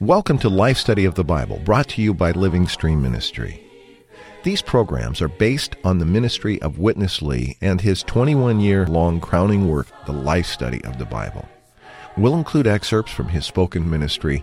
Welcome to Life Study of the Bible, brought to you by Living Stream Ministry. These programs are based on the ministry of Witness Lee and his 21 year long crowning work, The Life Study of the Bible. We'll include excerpts from his spoken ministry,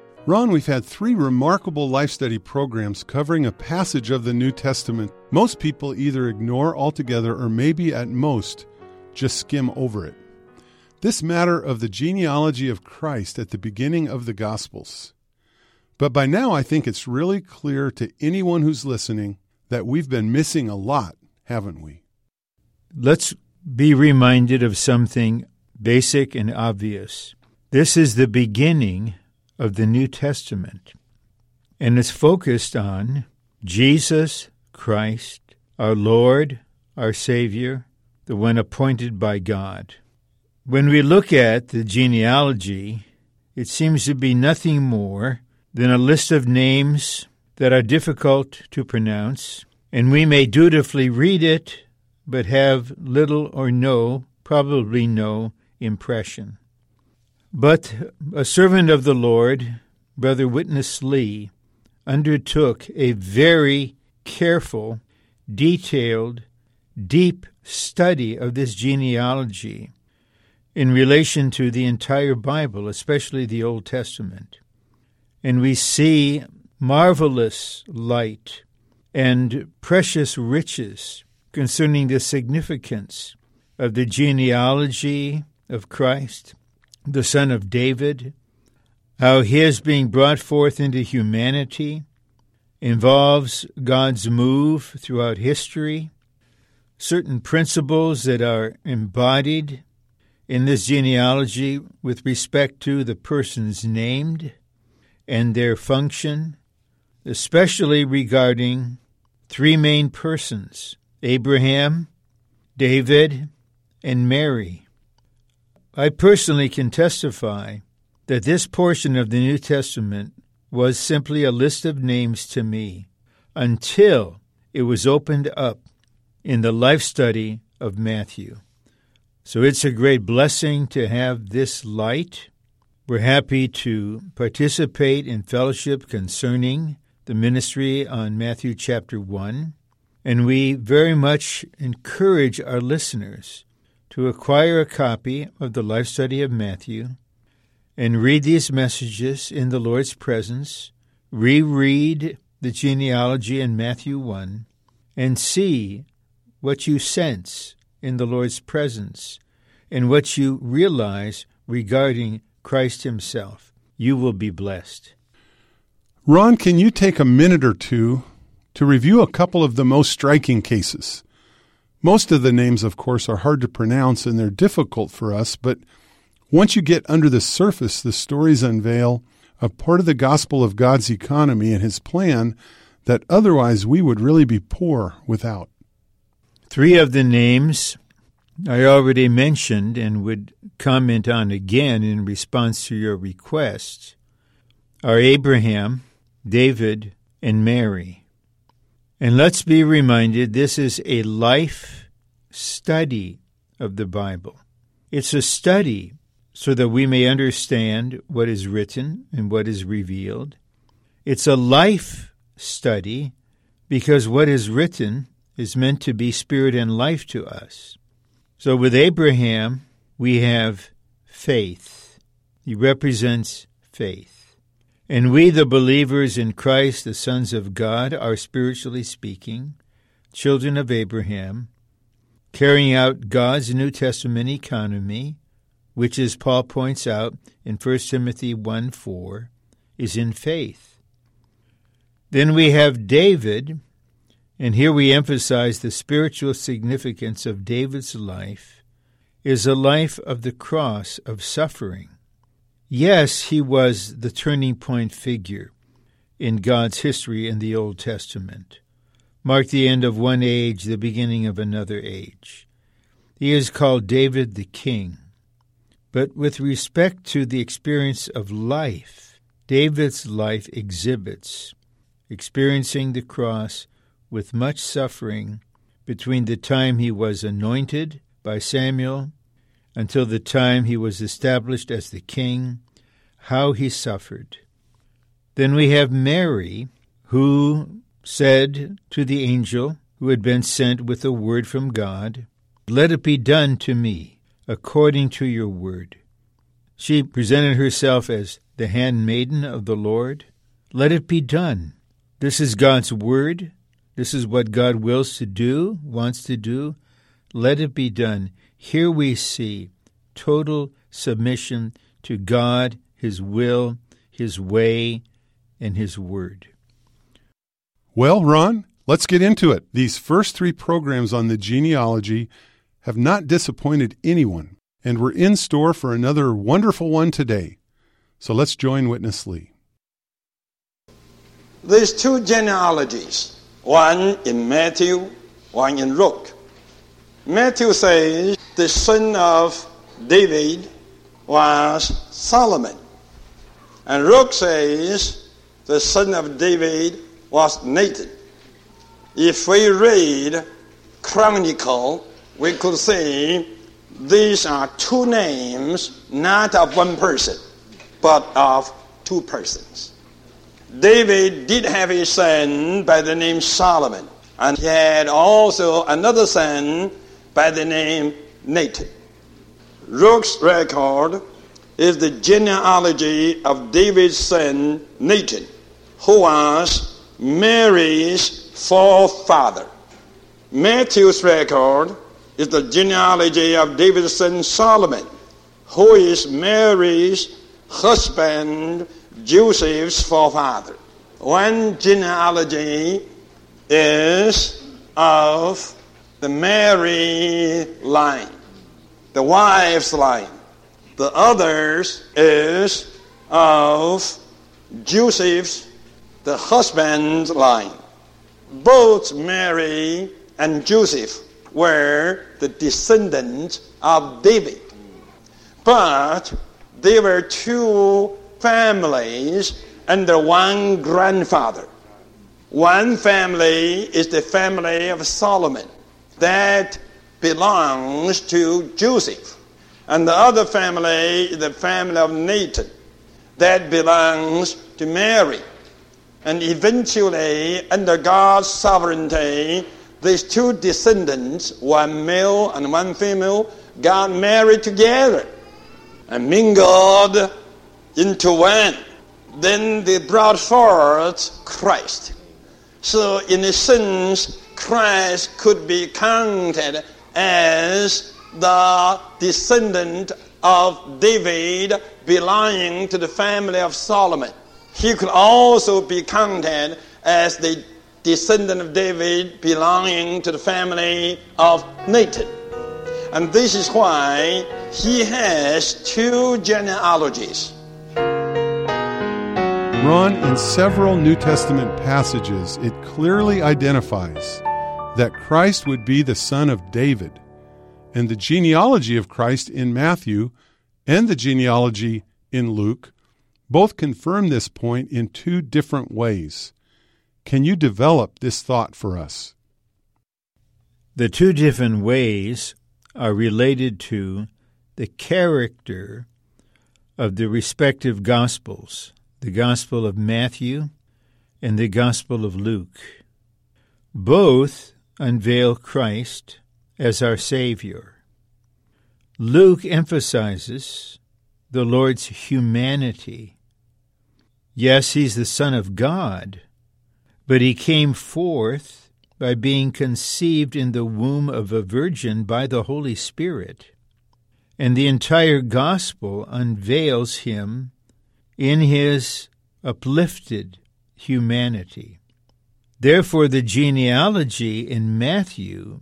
Ron, we've had three remarkable life study programs covering a passage of the New Testament most people either ignore altogether or maybe at most just skim over it. This matter of the genealogy of Christ at the beginning of the Gospels. But by now, I think it's really clear to anyone who's listening that we've been missing a lot, haven't we? Let's be reminded of something basic and obvious. This is the beginning of the New Testament, and it's focused on Jesus Christ, our Lord, our Savior, the one appointed by God. When we look at the genealogy, it seems to be nothing more than a list of names that are difficult to pronounce, and we may dutifully read it, but have little or no, probably no, impression. But a servant of the Lord, Brother Witness Lee, undertook a very careful, detailed, deep study of this genealogy in relation to the entire Bible, especially the Old Testament. And we see marvelous light and precious riches concerning the significance of the genealogy of Christ the son of David, how his being brought forth into humanity involves God's move throughout history, certain principles that are embodied in this genealogy with respect to the persons named and their function, especially regarding three main persons Abraham, David, and Mary. I personally can testify that this portion of the New Testament was simply a list of names to me until it was opened up in the life study of Matthew. So it's a great blessing to have this light. We're happy to participate in fellowship concerning the ministry on Matthew chapter 1, and we very much encourage our listeners to acquire a copy of the Life Study of Matthew and read these messages in the Lord's presence, reread the genealogy in Matthew 1, and see what you sense in the Lord's presence and what you realize regarding Christ Himself. You will be blessed. Ron, can you take a minute or two to review a couple of the most striking cases? Most of the names, of course, are hard to pronounce and they're difficult for us, but once you get under the surface, the stories unveil a part of the gospel of God's economy and His plan that otherwise we would really be poor without. Three of the names I already mentioned and would comment on again in response to your request are Abraham, David, and Mary. And let's be reminded this is a life study of the Bible. It's a study so that we may understand what is written and what is revealed. It's a life study because what is written is meant to be spirit and life to us. So with Abraham, we have faith. He represents faith. And we, the believers in Christ, the sons of God, are spiritually speaking, children of Abraham, carrying out God's New Testament economy, which, as Paul points out in 1 Timothy 1 4, is in faith. Then we have David, and here we emphasize the spiritual significance of David's life is a life of the cross of suffering. Yes, he was the turning point figure in God's history in the Old Testament, marked the end of one age, the beginning of another age. He is called David the King. But with respect to the experience of life, David's life exhibits experiencing the cross with much suffering between the time he was anointed by Samuel until the time he was established as the king, how he suffered. Then we have Mary, who said to the angel who had been sent with a word from God, Let it be done to me according to your word. She presented herself as the handmaiden of the Lord. Let it be done. This is God's word. This is what God wills to do, wants to do. Let it be done. Here we see total submission to God, His will, His way, and His word. Well, Ron, let's get into it. These first three programs on the genealogy have not disappointed anyone, and we're in store for another wonderful one today. So let's join Witness Lee. There's two genealogies, one in Matthew, one in Luke. Matthew says the son of David was Solomon. And Luke says the son of David was Nathan. If we read Chronicle, we could say these are two names, not of one person, but of two persons. David did have a son by the name Solomon, and he had also another son by the name Nathan. Luke's record is the genealogy of David's son Nathan, who was Mary's forefather. Matthew's record is the genealogy of David's son Solomon, who is Mary's husband Joseph's forefather. One genealogy is of the Mary line, the wife's line. The others is of Joseph's, the husband's line. Both Mary and Joseph were the descendants of David. But they were two families under one grandfather. One family is the family of Solomon that belongs to Joseph. And the other family the family of Nathan that belongs to Mary. And eventually, under God's sovereignty, these two descendants, one male and one female, got married together and mingled into one. Then they brought forth Christ. So, in a sense, Christ could be counted as the descendant of David belonging to the family of Solomon. He could also be counted as the descendant of David belonging to the family of Nathan. And this is why he has two genealogies. Ron, in several New Testament passages, it clearly identifies that Christ would be the son of David. And the genealogy of Christ in Matthew and the genealogy in Luke both confirm this point in two different ways. Can you develop this thought for us? The two different ways are related to the character of the respective Gospels the Gospel of Matthew and the Gospel of Luke. Both unveil Christ as our Savior. Luke emphasizes the Lord's humanity. Yes, he's the Son of God, but he came forth by being conceived in the womb of a virgin by the Holy Spirit. And the entire gospel unveils him in his uplifted humanity. Therefore, the genealogy in Matthew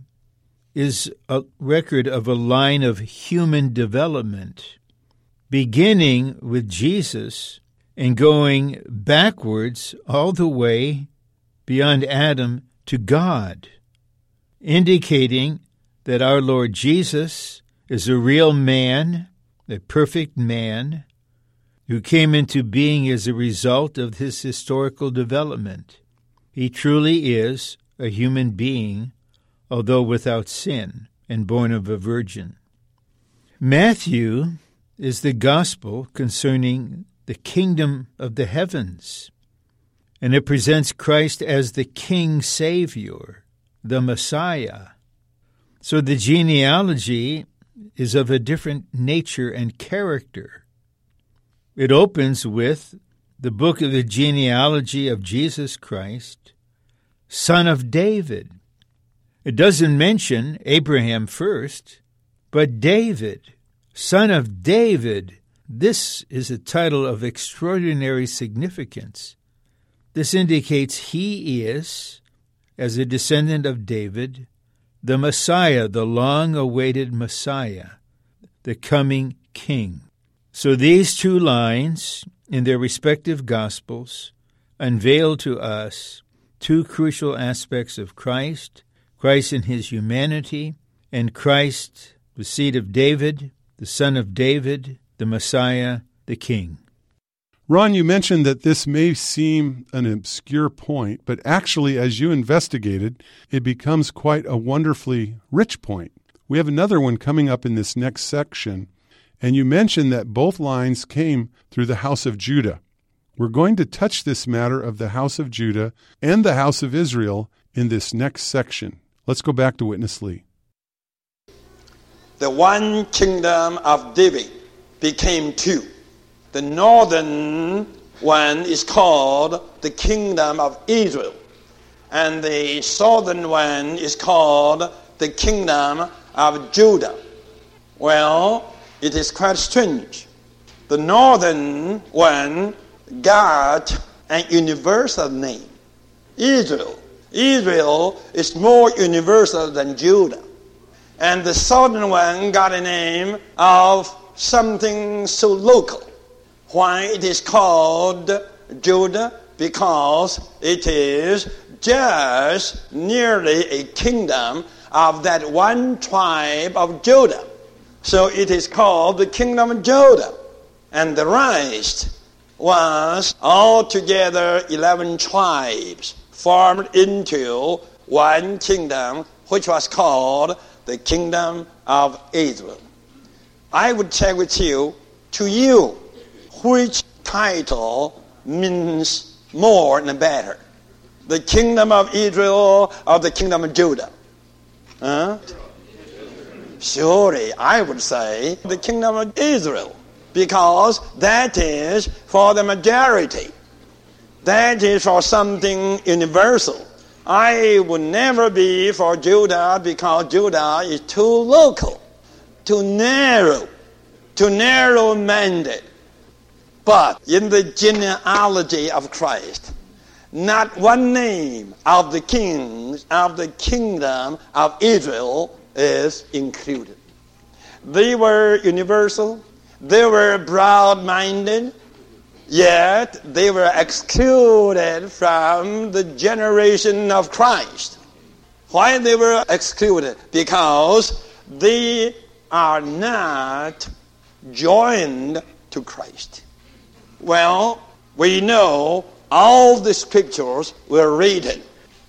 is a record of a line of human development, beginning with Jesus and going backwards all the way beyond Adam to God, indicating that our Lord Jesus is a real man, a perfect man, who came into being as a result of his historical development. He truly is a human being, although without sin and born of a virgin. Matthew is the gospel concerning the kingdom of the heavens, and it presents Christ as the King Savior, the Messiah. So the genealogy is of a different nature and character. It opens with the book of the genealogy of Jesus Christ, son of David. It doesn't mention Abraham first, but David, son of David. This is a title of extraordinary significance. This indicates he is, as a descendant of David, the Messiah, the long awaited Messiah, the coming King. So these two lines in their respective Gospels unveil to us two crucial aspects of Christ Christ in his humanity, and Christ, the seed of David, the son of David, the Messiah, the King. Ron, you mentioned that this may seem an obscure point, but actually, as you investigated, it becomes quite a wonderfully rich point. We have another one coming up in this next section, and you mentioned that both lines came through the house of Judah. We're going to touch this matter of the house of Judah and the house of Israel in this next section. Let's go back to Witness Lee. The one kingdom of David became two. The northern one is called the kingdom of Israel, and the southern one is called the kingdom of Judah. Well, it is quite strange. The northern one got an universal name, Israel. Israel is more universal than Judah. And the southern one got a name of something so local. Why it is called Judah? Because it is just nearly a kingdom of that one tribe of Judah. So it is called the kingdom of Judah. And the rest was altogether 11 tribes formed into one kingdom, which was called the kingdom of Israel. I would check with you, to you, which title means more and better? The kingdom of Israel or the kingdom of Judah? Huh? Surely, I would say the kingdom of Israel, because that is for the majority. That is for something universal. I would never be for Judah because Judah is too local, too narrow, too narrow minded. But in the genealogy of Christ, not one name of the kings of the kingdom of Israel is included. They were universal, they were broad minded, Yet they were excluded from the generation of Christ. Why they were excluded? Because they are not joined to Christ. Well, we know all the scriptures were written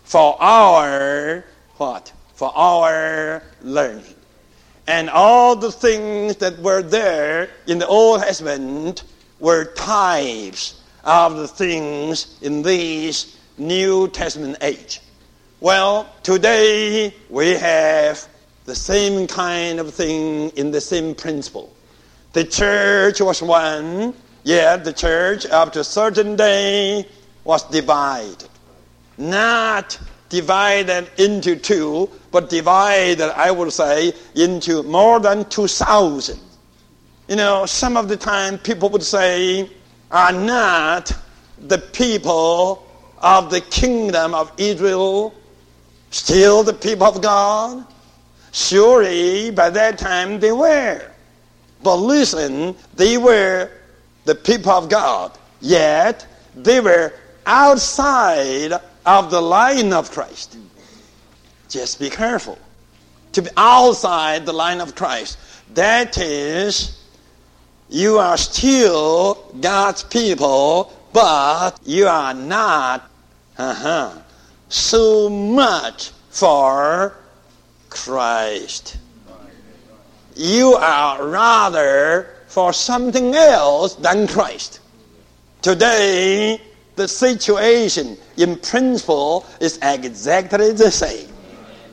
for our what? For our learning. And all the things that were there in the Old Testament were types of the things in this New Testament age. Well, today we have the same kind of thing in the same principle. The church was one, yet the church to a certain day was divided. Not divided into two, but divided, I would say, into more than 2,000 you know, some of the time people would say, are not the people of the kingdom of Israel still the people of God? Surely by that time they were. But listen, they were the people of God, yet they were outside of the line of Christ. Just be careful. To be outside the line of Christ. That is, you are still God's people, but you are not uh-huh, so much for Christ. You are rather for something else than Christ. Today, the situation in principle is exactly the same.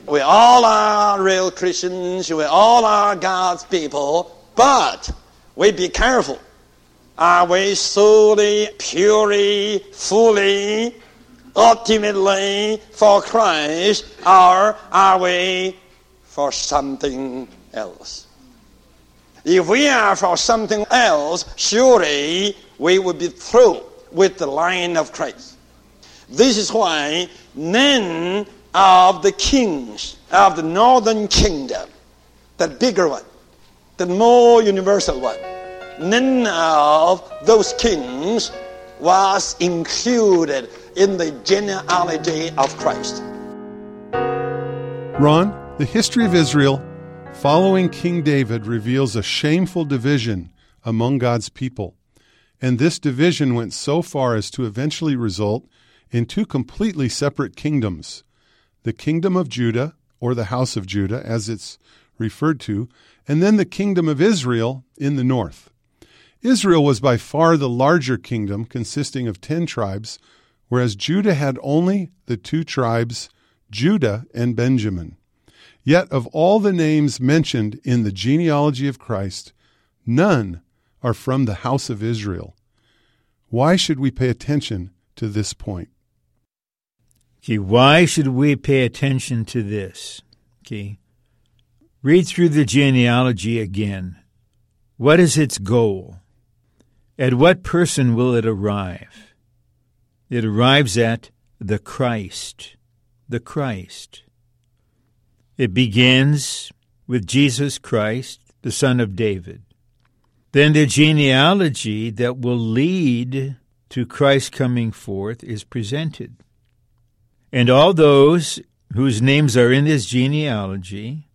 We all are real Christians, we all are God's people, but we be careful. Are we solely, purely, fully, ultimately for Christ, or are we for something else? If we are for something else, surely we will be through with the lion of Christ. This is why none of the kings of the northern kingdom, the bigger one, the more universal one, none of those kings was included in the genealogy of Christ. Ron, the history of Israel following King David reveals a shameful division among God's people. And this division went so far as to eventually result in two completely separate kingdoms the kingdom of Judah, or the house of Judah, as it's referred to, and then the kingdom of Israel in the north. Israel was by far the larger kingdom, consisting of ten tribes, whereas Judah had only the two tribes, Judah and Benjamin. Yet of all the names mentioned in the genealogy of Christ, none are from the house of Israel. Why should we pay attention to this point? Okay, why should we pay attention to this? Okay. Read through the genealogy again. What is its goal? At what person will it arrive? It arrives at the Christ. The Christ. It begins with Jesus Christ, the Son of David. Then the genealogy that will lead to Christ coming forth is presented. And all those whose names are in this genealogy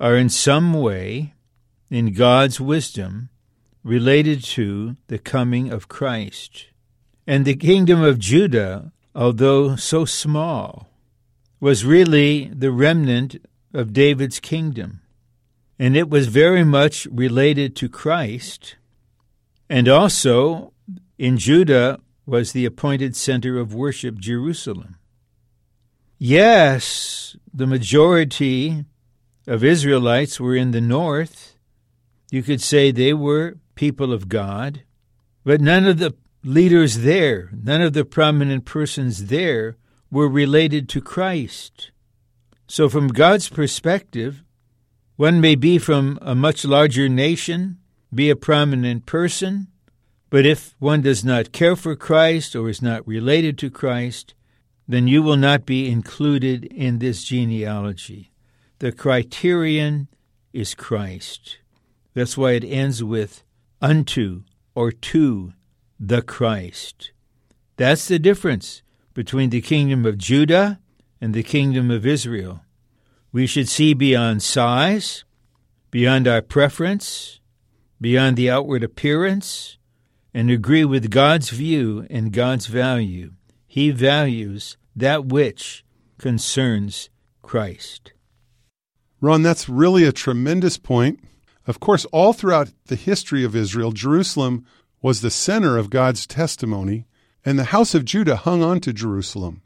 are in some way, in God's wisdom, related to the coming of Christ. And the kingdom of Judah, although so small, was really the remnant of David's kingdom. And it was very much related to Christ. And also, in Judah was the appointed center of worship, Jerusalem. Yes, the majority of Israelites were in the north. You could say they were people of God, but none of the leaders there, none of the prominent persons there were related to Christ. So, from God's perspective, one may be from a much larger nation, be a prominent person, but if one does not care for Christ or is not related to Christ, then you will not be included in this genealogy. The criterion is Christ. That's why it ends with unto or to the Christ. That's the difference between the kingdom of Judah and the kingdom of Israel. We should see beyond size, beyond our preference, beyond the outward appearance, and agree with God's view and God's value. He values that which concerns Christ. Ron, that's really a tremendous point. Of course, all throughout the history of Israel, Jerusalem was the center of God's testimony, and the house of Judah hung on to Jerusalem.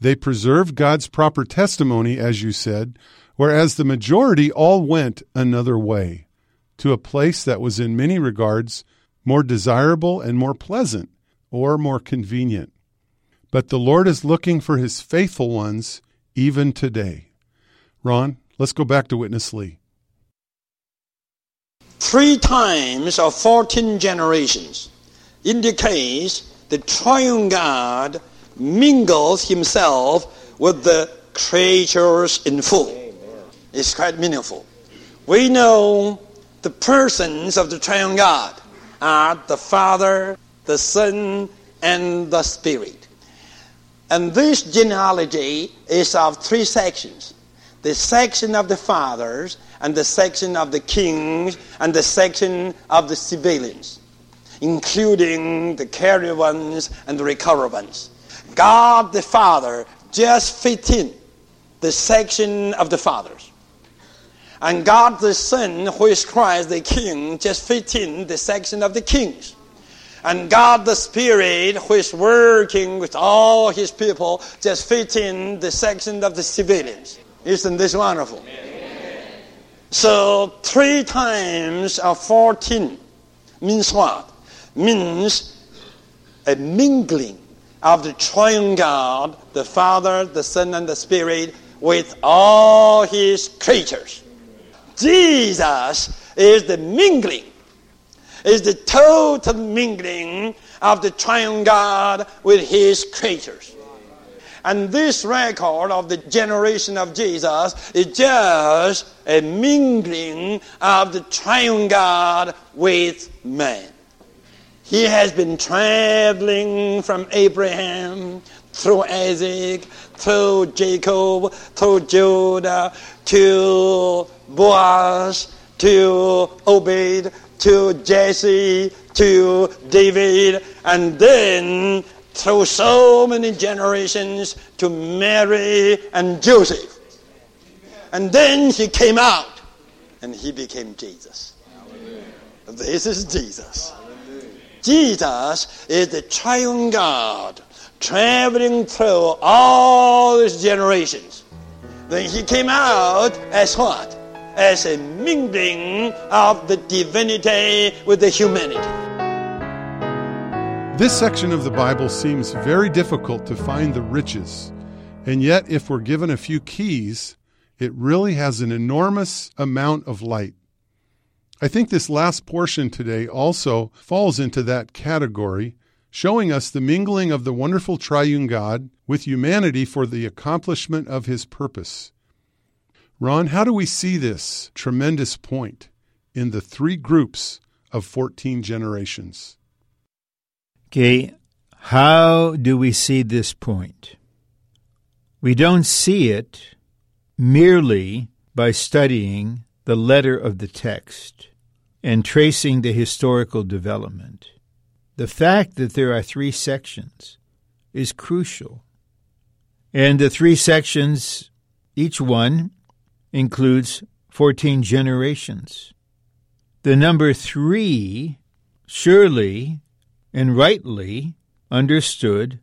They preserved God's proper testimony, as you said, whereas the majority all went another way, to a place that was in many regards more desirable and more pleasant, or more convenient. But the Lord is looking for his faithful ones even today. Ron, let's go back to Witness Lee. Three times of 14 generations indicates the triune God mingles himself with the creatures in full. It's quite meaningful. We know the persons of the triune God are the Father, the Son, and the Spirit. And this genealogy is of three sections the section of the fathers, and the section of the kings, and the section of the civilians, including the carrier ones and the recover ones. God the Father just fit in the section of the fathers. And God the Son, who is Christ the King, just fit in the section of the kings. And God the Spirit, who is working with all his people, just fit in the section of the civilians. Isn't this wonderful? Amen. So, three times of 14 means what? Means a mingling of the triune God, the Father, the Son, and the Spirit, with all his creatures. Jesus is the mingling, is the total mingling of the triune God with his creatures. And this record of the generation of Jesus is just a mingling of the triune God with man. He has been traveling from Abraham through Isaac, through Jacob, through Judah, to Boaz, to Obed, to Jesse, to David, and then through so many generations to Mary and Joseph. And then he came out and he became Jesus. This is Jesus. Jesus is the triune God traveling through all these generations. Then he came out as what? As a mingling of the divinity with the humanity. This section of the Bible seems very difficult to find the riches, and yet, if we're given a few keys, it really has an enormous amount of light. I think this last portion today also falls into that category, showing us the mingling of the wonderful triune God with humanity for the accomplishment of his purpose. Ron, how do we see this tremendous point in the three groups of 14 generations? Okay, how do we see this point? We don't see it merely by studying the letter of the text and tracing the historical development. The fact that there are three sections is crucial. And the three sections, each one includes 14 generations. The number three surely and rightly understood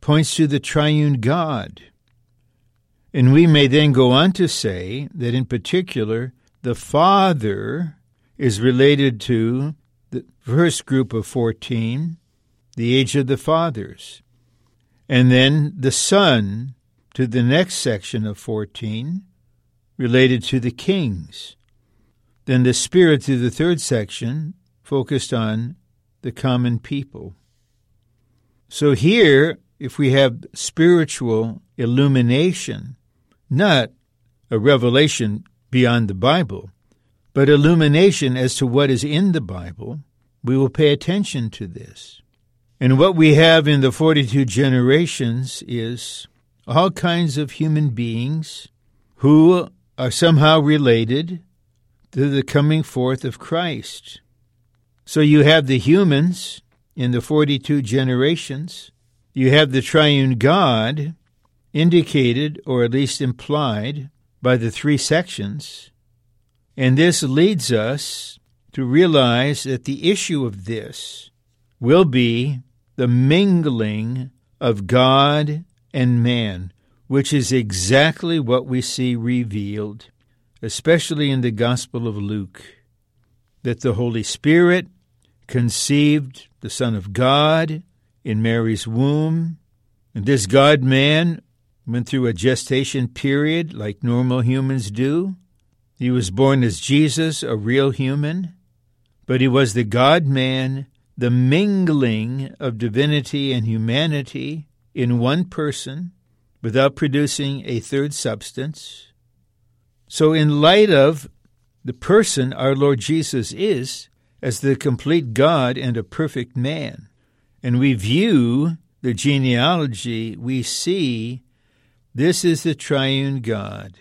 points to the triune God. And we may then go on to say that in particular, the Father is related to the first group of 14, the age of the fathers, and then the Son to the next section of 14, related to the kings. Then the Spirit to the third section, focused on the common people. So here, if we have spiritual illumination, not a revelation beyond the Bible, but illumination as to what is in the Bible, we will pay attention to this. And what we have in the 42 generations is all kinds of human beings who are somehow related to the coming forth of Christ. So you have the humans in the 42 generations, you have the triune God indicated or at least implied by the three sections, and this leads us to realize that the issue of this will be the mingling of God and man, which is exactly what we see revealed, especially in the Gospel of Luke that the Holy Spirit conceived the Son of God in Mary's womb. And this God man went through a gestation period like normal humans do. He was born as Jesus, a real human, but he was the God man, the mingling of divinity and humanity, in one person without producing a third substance. So, in light of the person our Lord Jesus is, as the complete God and a perfect man, and we view the genealogy, we see this is the triune God,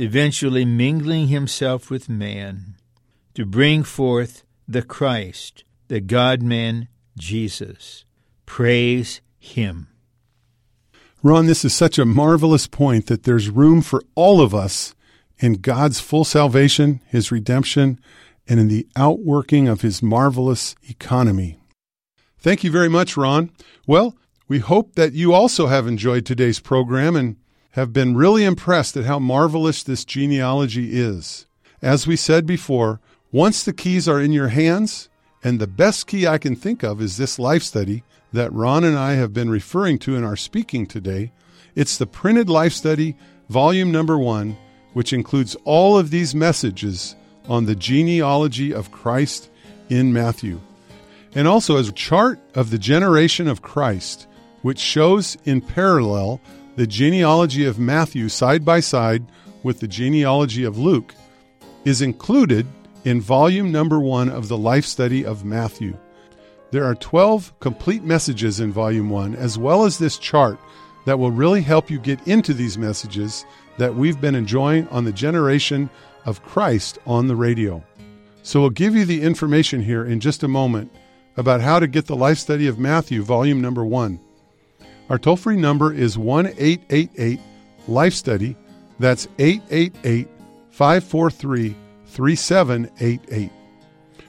eventually mingling himself with man to bring forth the Christ, the God man Jesus. Praise him. Ron, this is such a marvelous point that there's room for all of us in God's full salvation, His redemption, and in the outworking of His marvelous economy. Thank you very much, Ron. Well, we hope that you also have enjoyed today's program and have been really impressed at how marvelous this genealogy is. As we said before, once the keys are in your hands, and the best key I can think of is this life study, that Ron and I have been referring to in our speaking today. It's the printed life study, volume number one, which includes all of these messages on the genealogy of Christ in Matthew. And also as a chart of the generation of Christ, which shows in parallel the genealogy of Matthew side by side with the genealogy of Luke, is included in volume number one of the life study of Matthew. There are 12 complete messages in Volume 1, as well as this chart that will really help you get into these messages that we've been enjoying on the generation of Christ on the radio. So we'll give you the information here in just a moment about how to get the life study of Matthew, volume number 1. Our toll free number is 1 888 Life Study. That's 888 543 3788.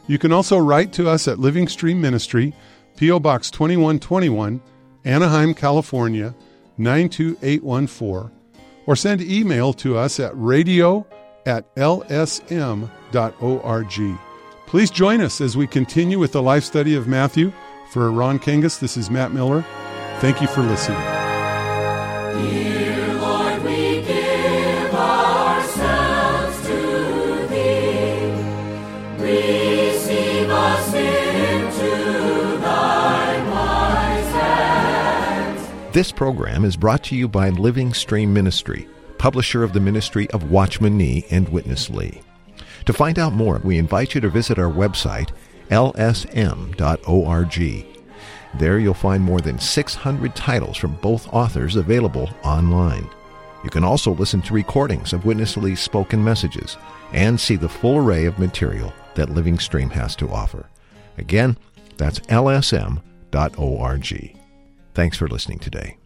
You can also write to us at Living Stream Ministry, P.O. Box 2121, Anaheim, California 92814, or send email to us at radio at lsm.org. Please join us as we continue with the life study of Matthew. For Ron Kangas, this is Matt Miller. Thank you for listening. Dear Lord, we give ourselves to Thee. Receive us into Thy wise hands. This program is brought to you by Living Stream Ministry, publisher of the ministry of Watchman Nee and Witness Lee. To find out more, we invite you to visit our website, lsm.org. There you'll find more than 600 titles from both authors available online. You can also listen to recordings of Witness Lee's spoken messages and see the full array of material that Living Stream has to offer. Again, that's lsm.org. Thanks for listening today.